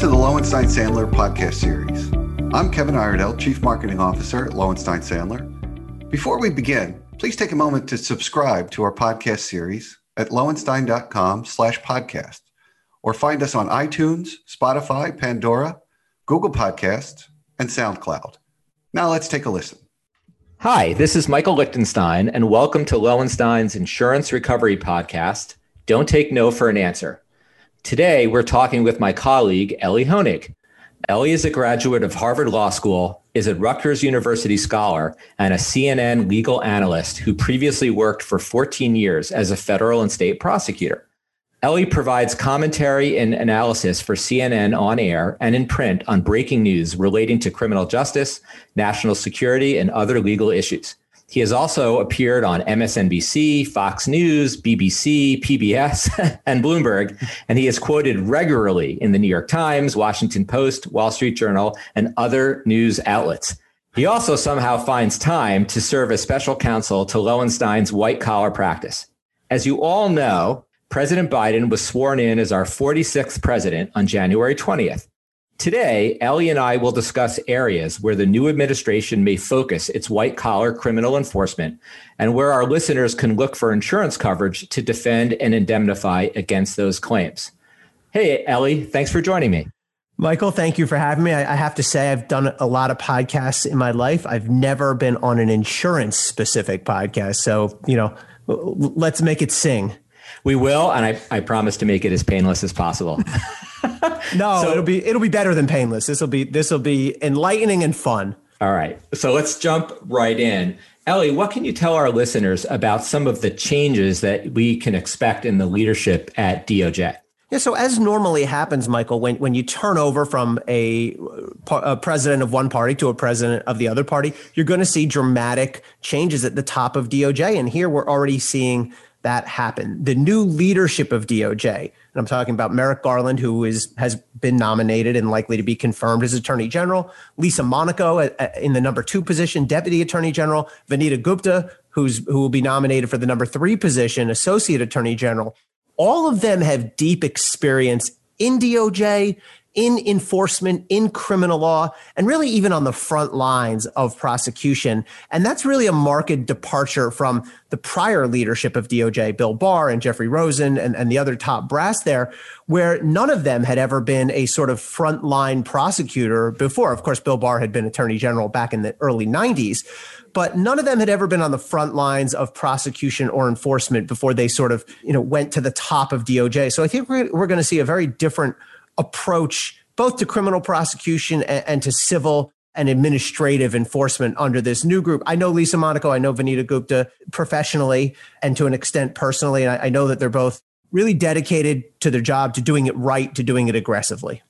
to the Lowenstein Sandler podcast series. I'm Kevin Iredell, Chief Marketing Officer at Lowenstein Sandler. Before we begin, please take a moment to subscribe to our podcast series at lowenstein.com slash podcast or find us on iTunes, Spotify, Pandora, Google Podcasts, and SoundCloud. Now let's take a listen. Hi, this is Michael Lichtenstein, and welcome to Lowenstein's Insurance Recovery Podcast. Don't take no for an answer. Today, we're talking with my colleague, Elie Honig. Elie is a graduate of Harvard Law School, is a Rutgers University scholar, and a CNN legal analyst who previously worked for 14 years as a federal and state prosecutor. Elie provides commentary and analysis for CNN on air and in print on breaking news relating to criminal justice, national security, and other legal issues. He has also appeared on MSNBC, Fox News, BBC, PBS, and Bloomberg, and he is quoted regularly in the New York Times, Washington Post, Wall Street Journal, and other news outlets. He also somehow finds time to serve as special counsel to Lowenstein's white collar practice. As you all know, President Biden was sworn in as our 46th president on January 20th. Today, Elie and I will discuss areas where the new administration may focus its white collar criminal enforcement and where our listeners can look for insurance coverage to defend and indemnify against those claims. Hey, Elie, thanks for joining me. Michael, thank you for having me. I, have to say, I've done a lot of podcasts in my life. I've never been on an insurance specific podcast. So, you know, let's make it sing. We will, and I, I promise to make it as painless as possible. no, so, it'll be it'll be better than painless. This will be this will be enlightening and fun. All right. So let's jump right in. Elie, what can you tell our listeners about some of the changes that we can expect in the leadership at DOJ? Yeah, so as normally happens, Michael, when, when you turn over from a, a, president of one party to a president of the other party, you're going to see dramatic changes at the top of DOJ. And here we're already seeing that happen. The new leadership of DOJ, and I'm talking about Merrick Garland, who is has been nominated and likely to be confirmed as Attorney General, Lisa Monaco uh, uh, in the number two position, Deputy Attorney General, Vanita Gupta, who's who will be nominated for the number three position, Associate Attorney General. All of them have deep experience in DOJ in enforcement, in criminal law, and really even on the front lines of prosecution. And that's really a marked departure from the prior leadership of DOJ, Bill Barr and Jeffrey Rosen and, and the other top brass there, where none of them had ever been a sort of frontline prosecutor before. Of course, Bill Barr had been attorney general back in the early 90s but none of them had ever been on the front lines of prosecution or enforcement before they sort of you know went to the top of DOJ. So I think we're, we're going to see a very different approach both to criminal prosecution and, and to civil and administrative enforcement under this new group. I know Lisa Monaco, I know Vanita Gupta professionally and to an extent personally. And I, I know that they're both really dedicated to their job, to doing it right, to doing it aggressively.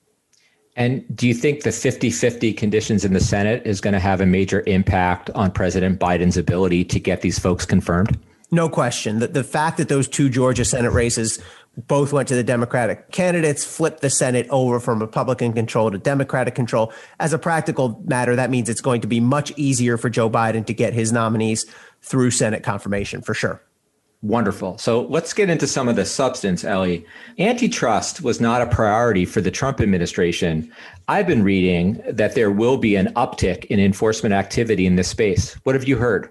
And do you think the 50 50 conditions in the Senate is going to have a major impact on President Biden's ability to get these folks confirmed? No question. The, the fact that those two Georgia Senate races both went to the Democratic candidates, flipped the Senate over from Republican control to Democratic control. As a practical matter, that means it's going to be much easier for Joe Biden to get his nominees through Senate confirmation for sure. Wonderful. So let's get into some of the substance, Elie. Antitrust was not a priority for the Trump administration. I've been reading that there will be an uptick in enforcement activity in this space. What have you heard?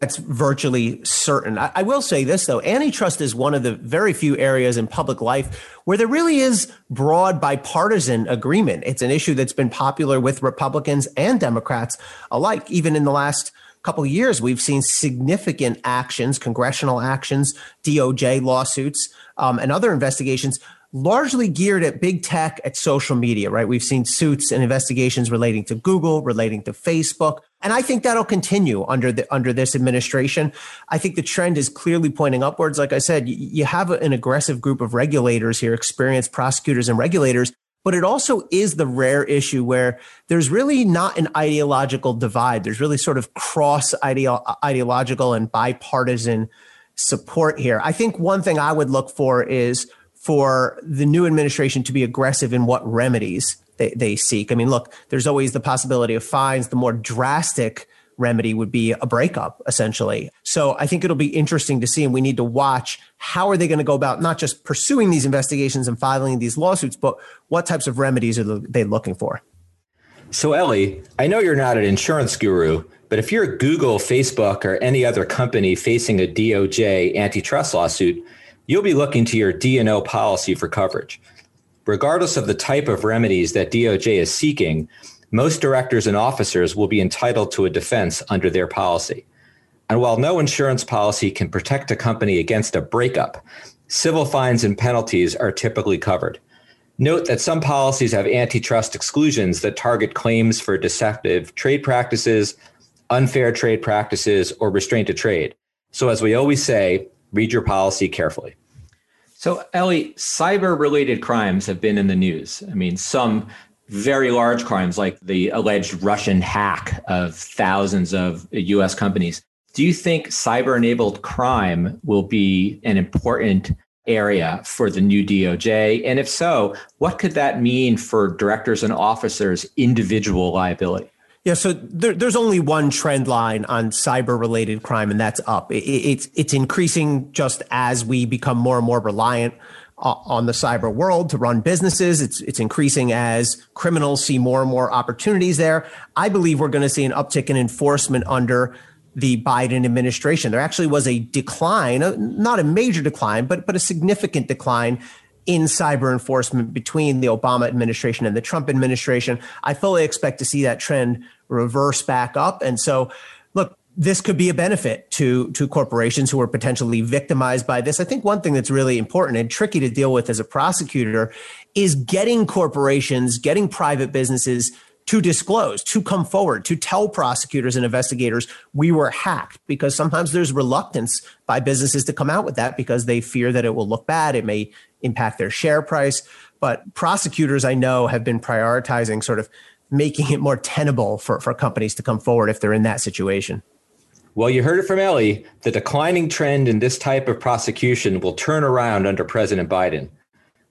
That's virtually certain. I, I, will say this, though antitrust is one of the very few areas in public life where there really is broad bipartisan agreement. It's an issue that's been popular with Republicans and Democrats alike. Even in the last couple of years, we've seen significant actions, congressional actions, DOJ lawsuits, um, and other investigations largely geared at big tech, at social media, right? We've seen suits and investigations relating to Google, relating to Facebook. And I think that'll continue under the under this administration. I think the trend is clearly pointing upwards. Like I said, you, you have an aggressive group of regulators here, experienced prosecutors and regulators, but it also is the rare issue where there's really not an ideological divide. There's really sort of cross ideological and bipartisan support here. I think one thing I would look for is for the new administration to be aggressive in what remedies they, they seek. I mean, look, there's always the possibility of fines. The more drastic remedy would be a breakup essentially. So I think it'll be interesting to see and we need to watch how are they going to go about not just pursuing these investigations and filing these lawsuits, but what types of remedies are they looking for? So Elie, I know you're not an insurance guru, but if you're Google, Facebook, or any other company facing a DOJ antitrust lawsuit, you'll be looking to your D&O policy for coverage. Regardless of the type of remedies that DOJ is seeking, most directors and officers will be entitled to a defense under their policy. And while no insurance policy can protect a company against a breakup, civil fines and penalties are typically covered. Note that some policies have antitrust exclusions that target claims for deceptive trade practices, unfair trade practices, or restraint of trade. So, as we always say, read your policy carefully. So, Elie, cyber related crimes have been in the news. I mean, some very large crimes like the alleged Russian hack of thousands of US companies. Do you think cyber enabled crime will be an important area for the new DOJ? And if so, what could that mean for directors and officers' individual liability? Yeah, so there, there's only one trend line on cyber related crime, and that's up. It, it's it's increasing just as we become more and more reliant on the cyber world to run businesses. It's it's increasing as criminals see more and more opportunities there. I believe we're going to see an uptick in enforcement under the Biden administration. There actually was a decline, uh, not a major decline, but but a significant decline in cyber enforcement between the Obama administration and the Trump administration. I fully expect to see that trend reverse back up. And so this could be a benefit to to corporations who are potentially victimized by this. I think one thing that's really important and tricky to deal with as a prosecutor is getting corporations, getting private businesses to disclose, to come forward, to tell prosecutors and investigators we were hacked because sometimes there's reluctance by businesses to come out with that because they fear that it will look bad, it may impact their share price. But prosecutors I know have been prioritizing sort of making it more tenable for, for companies to come forward if they're in that situation. Well, you heard it from Elie. The declining trend in this type of prosecution will turn around under President Biden.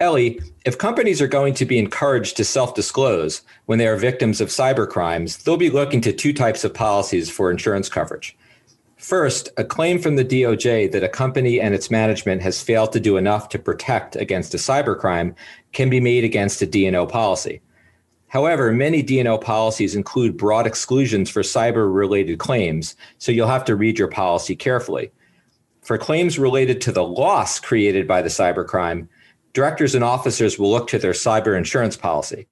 Elie, if companies are going to be encouraged to self disclose when they are victims of cyber crimes, they'll be looking to two types of policies for insurance coverage. First, a claim from the DOJ that a company and its management has failed to do enough to protect against a cybercrime can be made against a D&O policy. However, many D&O policies include broad exclusions for cyber related claims, so you'll have to read your policy carefully. For claims related to the loss created by the cybercrime, directors and officers will look to their cyber insurance policy.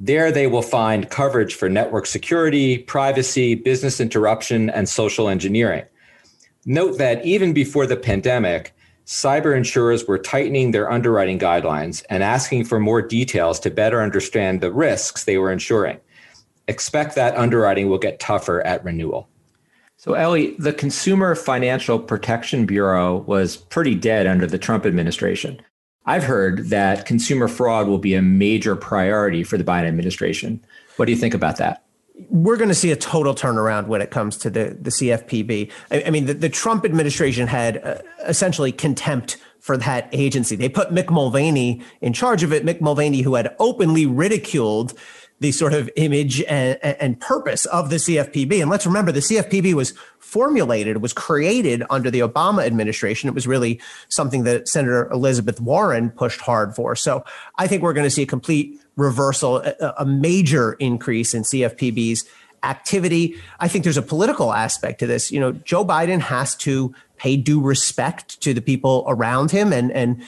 There, they will find coverage for network security, privacy, business interruption, and social engineering. Note that even before the pandemic, cyber insurers were tightening their underwriting guidelines and asking for more details to better understand the risks they were insuring. Expect that underwriting will get tougher at renewal. So, Elie, the Consumer Financial Protection Bureau was pretty dead under the Trump administration. I've heard that consumer fraud will be a major priority for the Biden administration. What do you think about that? We're going to see a total turnaround when it comes to the, the CFPB. I, I mean, the, the, Trump administration had uh, essentially contempt for that agency. They put Mick Mulvaney in charge of it. Mick Mulvaney, who had openly ridiculed the sort of image and, and purpose of the CFPB. And let's remember, the CFPB was formulated, was created under the Obama administration. It was really something that Senator Elizabeth Warren pushed hard for. So I think we're going to see a complete reversal, a, a major increase in CFPB's activity. I think there's a political aspect to this. You know, Joe Biden has to pay due respect to the people around him and and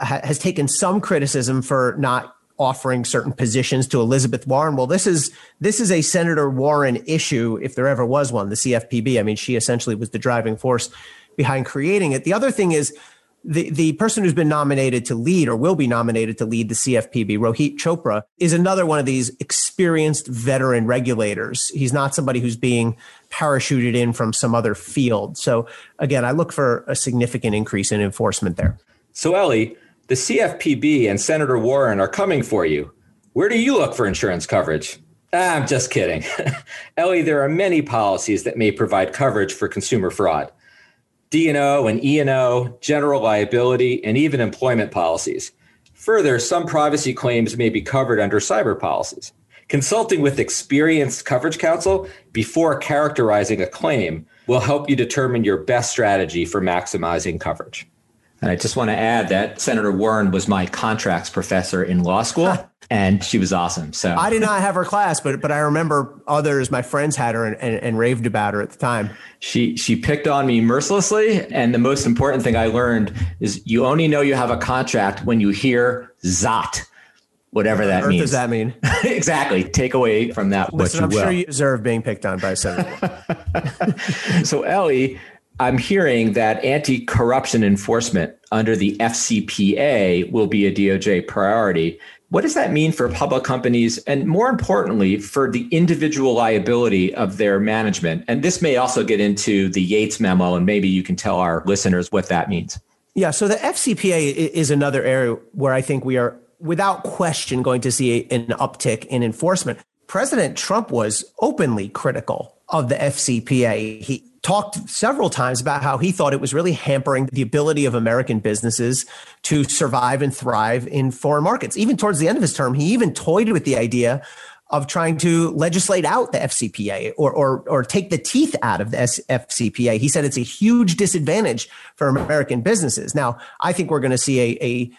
ha- has taken some criticism for not offering certain positions to Elizabeth Warren. Well, this is this is a Senator Warren issue if there ever was one, the CFPB. I mean, she essentially was the driving force behind creating it. The other thing is the, the person who's been nominated to lead or will be nominated to lead the CFPB, Rohit Chopra, is another one of these experienced veteran regulators. He's not somebody who's being parachuted in from some other field. So again, I look for a significant increase in enforcement there. So Elie, the CFPB and Senator Warren are coming for you. Where do you look for insurance coverage? Ah, I'm just kidding. Elie, there are many policies that may provide coverage for consumer fraud. D&O and E&O, general liability, and even employment policies. Further, some privacy claims may be covered under cyber policies. Consulting with experienced coverage counsel before characterizing a claim will help you determine your best strategy for maximizing coverage. And I just want to add that Senator Warren was my contracts professor in law school. and she was awesome. So I did not have her class, but but I remember others, my friends had her and, and, and, raved about her at the time. She she picked on me mercilessly, and the most important thing I learned is you only know you have a contract when you hear "zot," whatever that means. does that mean? exactly. Take away from that Listen, what you I'm will. sure you deserve being picked on by a senator. so Elie I'm hearing that anti corruption enforcement under the FCPA will be a DOJ priority. What does that mean for public companies and more importantly, for the individual liability of their management? And this may also get into the Yates memo, and maybe you can tell our listeners what that means. Yeah, so the FCPA is another area where I think we are, without question, going to see an uptick in enforcement. President Trump was openly critical of the FCPA. He talked several times about how he thought it was really hampering the ability of American businesses to survive and thrive in foreign markets. Even towards the end of his term, he even toyed with the idea of trying to legislate out the FCPA or, or, or take the teeth out of the FCPA. He said it's a huge disadvantage for American businesses. Now, I think we're going to see a, a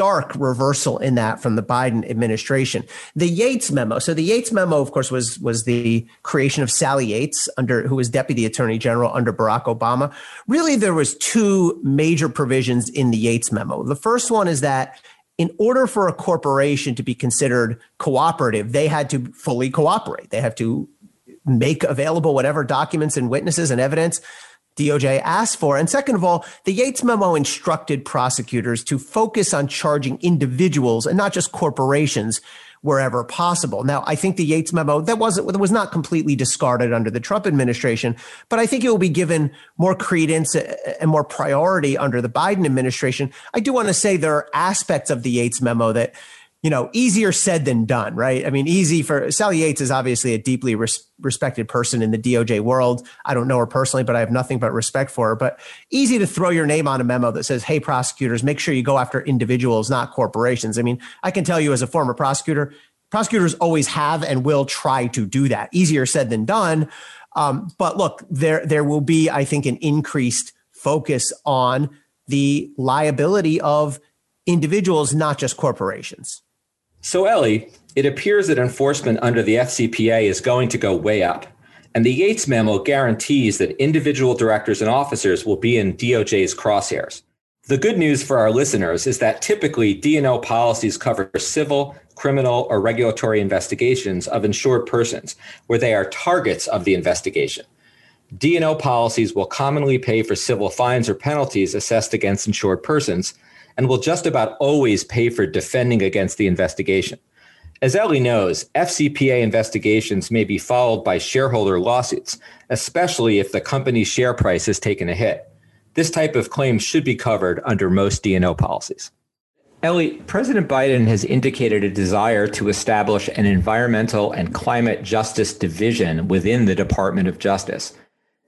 stark reversal in that from the Biden administration. The Yates memo. So the Yates memo, of course, was was the creation of Sally Yates under who was Deputy Attorney General under Barack Obama. Really, there was two major provisions in the Yates memo. The first one is that in order for a corporation to be considered cooperative, they had to fully cooperate. They have to make available whatever documents and witnesses and evidence DOJ asked for. And second of all, the Yates memo instructed prosecutors to focus on charging individuals and not just corporations wherever possible. Now, I think the Yates memo that wasn't was not completely discarded under the Trump administration, but I think it will be given more credence uh, uh, and more priority under the Biden administration. I do want to say there are aspects of the Yates memo that you know, easier said than done, right? I mean, easy for Sally Yates is obviously a deeply res- respected person in the DOJ world. I don't know her personally, but I have nothing but respect for her. But easy to throw your name on a memo that says, hey, prosecutors, make sure you go after individuals, not corporations. I mean, I can tell you as a former prosecutor, prosecutors always have and will try to do that. Easier said than done. Um, but look, there, there will be, I think, an increased focus on the liability of individuals, not just corporations. So, Elie, it appears that enforcement under the FCPA is going to go way up. And the Yates memo guarantees that individual directors and officers will be in DOJ's crosshairs. The good news for our listeners is that typically D&O policies cover civil, criminal, or regulatory investigations of insured persons where they are targets of the investigation. D&O policies will commonly pay for civil fines or penalties assessed against insured persons, and will just about always pay for defending against the investigation. As Elie knows, FCPA investigations may be followed by shareholder lawsuits, especially if the company's share price has taken a hit. This type of claim should be covered under most D&O policies. Elie, President Biden has indicated a desire to establish an environmental and climate justice division within the Department of Justice.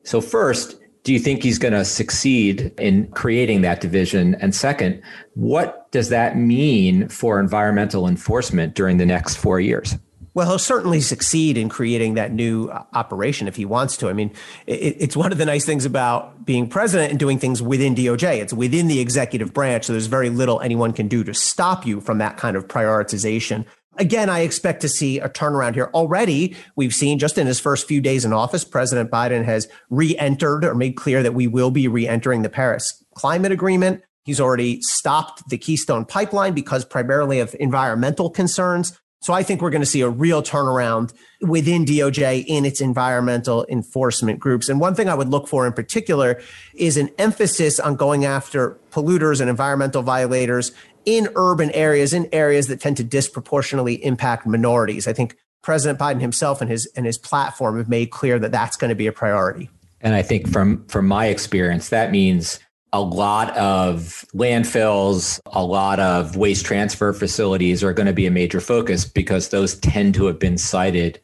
So, first, do you think he's going to succeed in creating that division? And second, what does that mean for environmental enforcement during the next four years? Well, he'll certainly succeed in creating that new uh, operation if he wants to. I mean, it, it's one of the nice things about being president and doing things within DOJ. It's within the executive branch, so there's very little anyone can do to stop you from that kind of prioritization. Again, I expect to see a turnaround here. Already, we've seen just in his first few days in office, President Biden has re entered or made clear that we will be re entering the Paris Climate Agreement. He's already stopped the Keystone Pipeline because primarily of environmental concerns. So I think we're going to see a real turnaround within DOJ in its environmental enforcement groups. And one thing I would look for in particular is an emphasis on going after polluters and environmental violators in urban areas, in areas that tend to disproportionately impact minorities. I think President Biden himself and his and his platform have made clear that that's going to be a priority. And I think from from my experience, that means a lot of landfills, a lot of waste transfer facilities are going to be a major focus because those tend to have been cited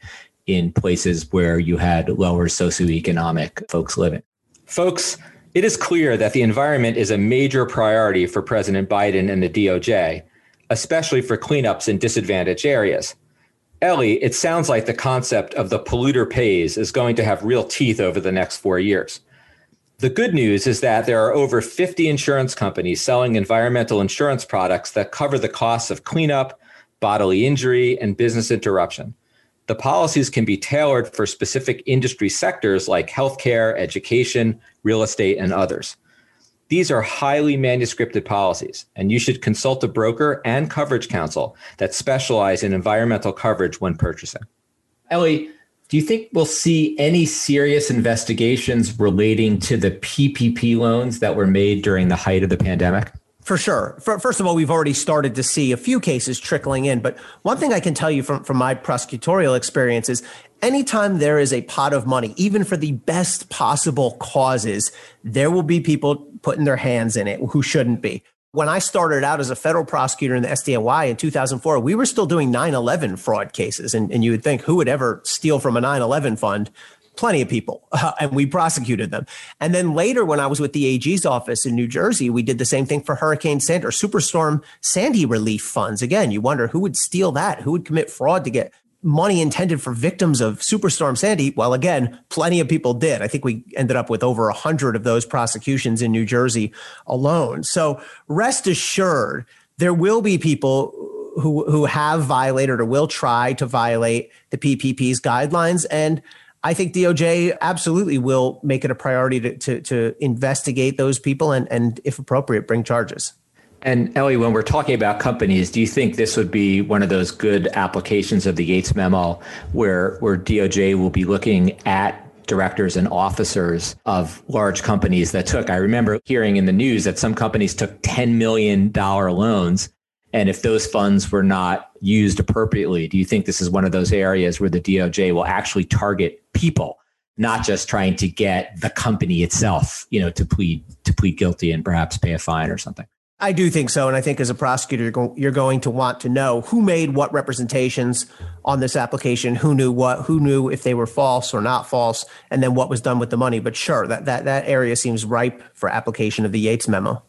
in places where you had lower socioeconomic folks living. Folks, it is clear that the environment is a major priority for President Biden and the DOJ, especially for cleanups in disadvantaged areas. Elie, it sounds like the concept of the polluter pays is going to have real teeth over the next four years. The good news is that there are over 50 insurance companies selling environmental insurance products that cover the costs of cleanup, bodily injury, and business interruption. The policies can be tailored for specific industry sectors like healthcare, education, real estate, and others. These are highly manuscripted policies, and you should consult a broker and coverage counsel that specialize in environmental coverage when purchasing. Elie, do you think we'll see any serious investigations relating to the PPP loans that were made during the height of the pandemic? For sure. First of all, we've already started to see a few cases trickling in. But one thing I can tell you from, from my prosecutorial experience is anytime there is a pot of money, even for the best possible causes, there will be people putting their hands in it who shouldn't be. When I started out as a federal prosecutor in the SDNY in 2004, we were still doing 9 11 fraud cases. And, and you would think who would ever steal from a 9 11 fund? Plenty of people uh, and we prosecuted them. And then later, when I was with the AG's office in New Jersey, we did the same thing for Hurricane Sandy or Superstorm Sandy relief funds. Again, you wonder who would steal that? Who would commit fraud to get money intended for victims of Superstorm Sandy? Well, again, plenty of people did. I think we ended up with over a hundred of those prosecutions in New Jersey alone. So rest assured, there will be people who who have violated or will try to violate the PPP's guidelines and I think DOJ absolutely will make it a priority to, to, to investigate those people and, and, if appropriate, bring charges. And Elie, when we're talking about companies, do you think this would be one of those good applications of the Yates memo where, where DOJ will be looking at directors and officers of large companies that took? I remember hearing in the news that some companies took $10 million loans and if those funds were not used appropriately, do you think this is one of those areas where the DOJ will actually target people, not just trying to get the company itself, you know, to plead to plead guilty and perhaps pay a fine or something? I do think so, and I think as a prosecutor, you're, go- you're going to want to know who made what representations on this application, who knew what, who knew if they were false or not false, and then what was done with the money. But sure, that that that area seems ripe for application of the Yates memo.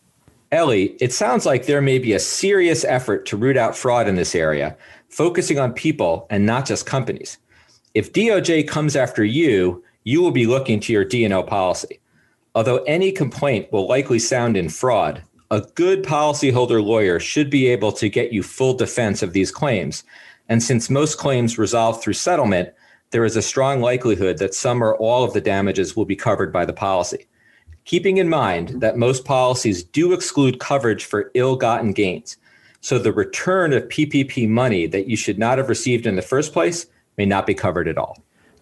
Elie, it sounds like there may be a serious effort to root out fraud in this area, focusing on people and not just companies. If DOJ comes after you, you will be looking to your D&O policy. Although any complaint will likely sound in fraud, a good policyholder lawyer should be able to get you full defense of these claims. And since most claims resolve through settlement, there is a strong likelihood that some or all of the damages will be covered by the policy keeping in mind that most policies do exclude coverage for ill gotten gains. So the return of PPP money that you should not have received in the first place may not be covered at all.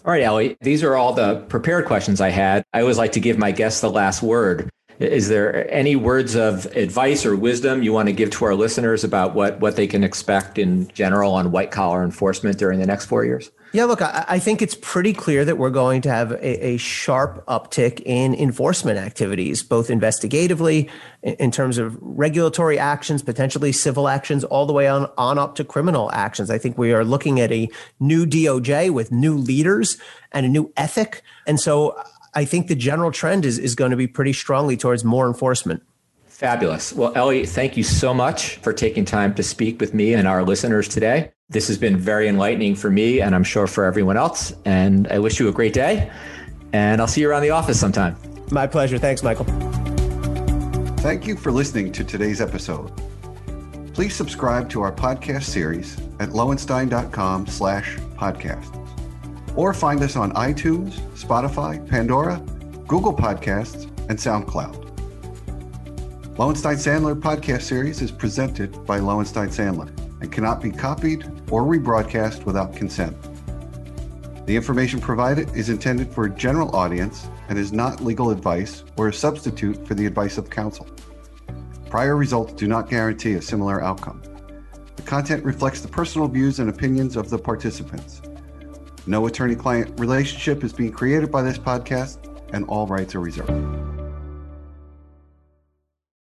All right, Elie, these are all the prepared questions I had. I always like to give my guests the last word. Is there any words of advice or wisdom you want to give to our listeners about what, what they can expect in general on white collar enforcement during the next four years? Yeah, look, I, I, think it's pretty clear that we're going to have a, a, sharp uptick in enforcement activities, both investigatively, in, terms of regulatory actions, potentially civil actions, all the way on, on up to criminal actions. I think we are looking at a new DOJ with new leaders and a new ethic. And so I think the general trend is, is going to be pretty strongly towards more enforcement. Fabulous. Well, Elie, thank you so much for taking time to speak with me and our listeners today. This has been very enlightening for me, and I'm sure for everyone else. And I wish you a great day. And I'll see you around the office sometime. My pleasure. Thanks, Michael. Thank you for listening to today's episode. Please subscribe to our podcast series at lowenstein.com slash podcasts or find us on iTunes, Spotify, Pandora, Google Podcasts, and SoundCloud. Lowenstein Sandler podcast series is presented by Lowenstein Sandler and cannot be copied or rebroadcast without consent. The information provided is intended for a general audience and is not legal advice or a substitute for the advice of counsel. Prior results do not guarantee a similar outcome. The content reflects the personal views and opinions of the participants. No attorney client relationship is being created by this podcast, and all rights are reserved.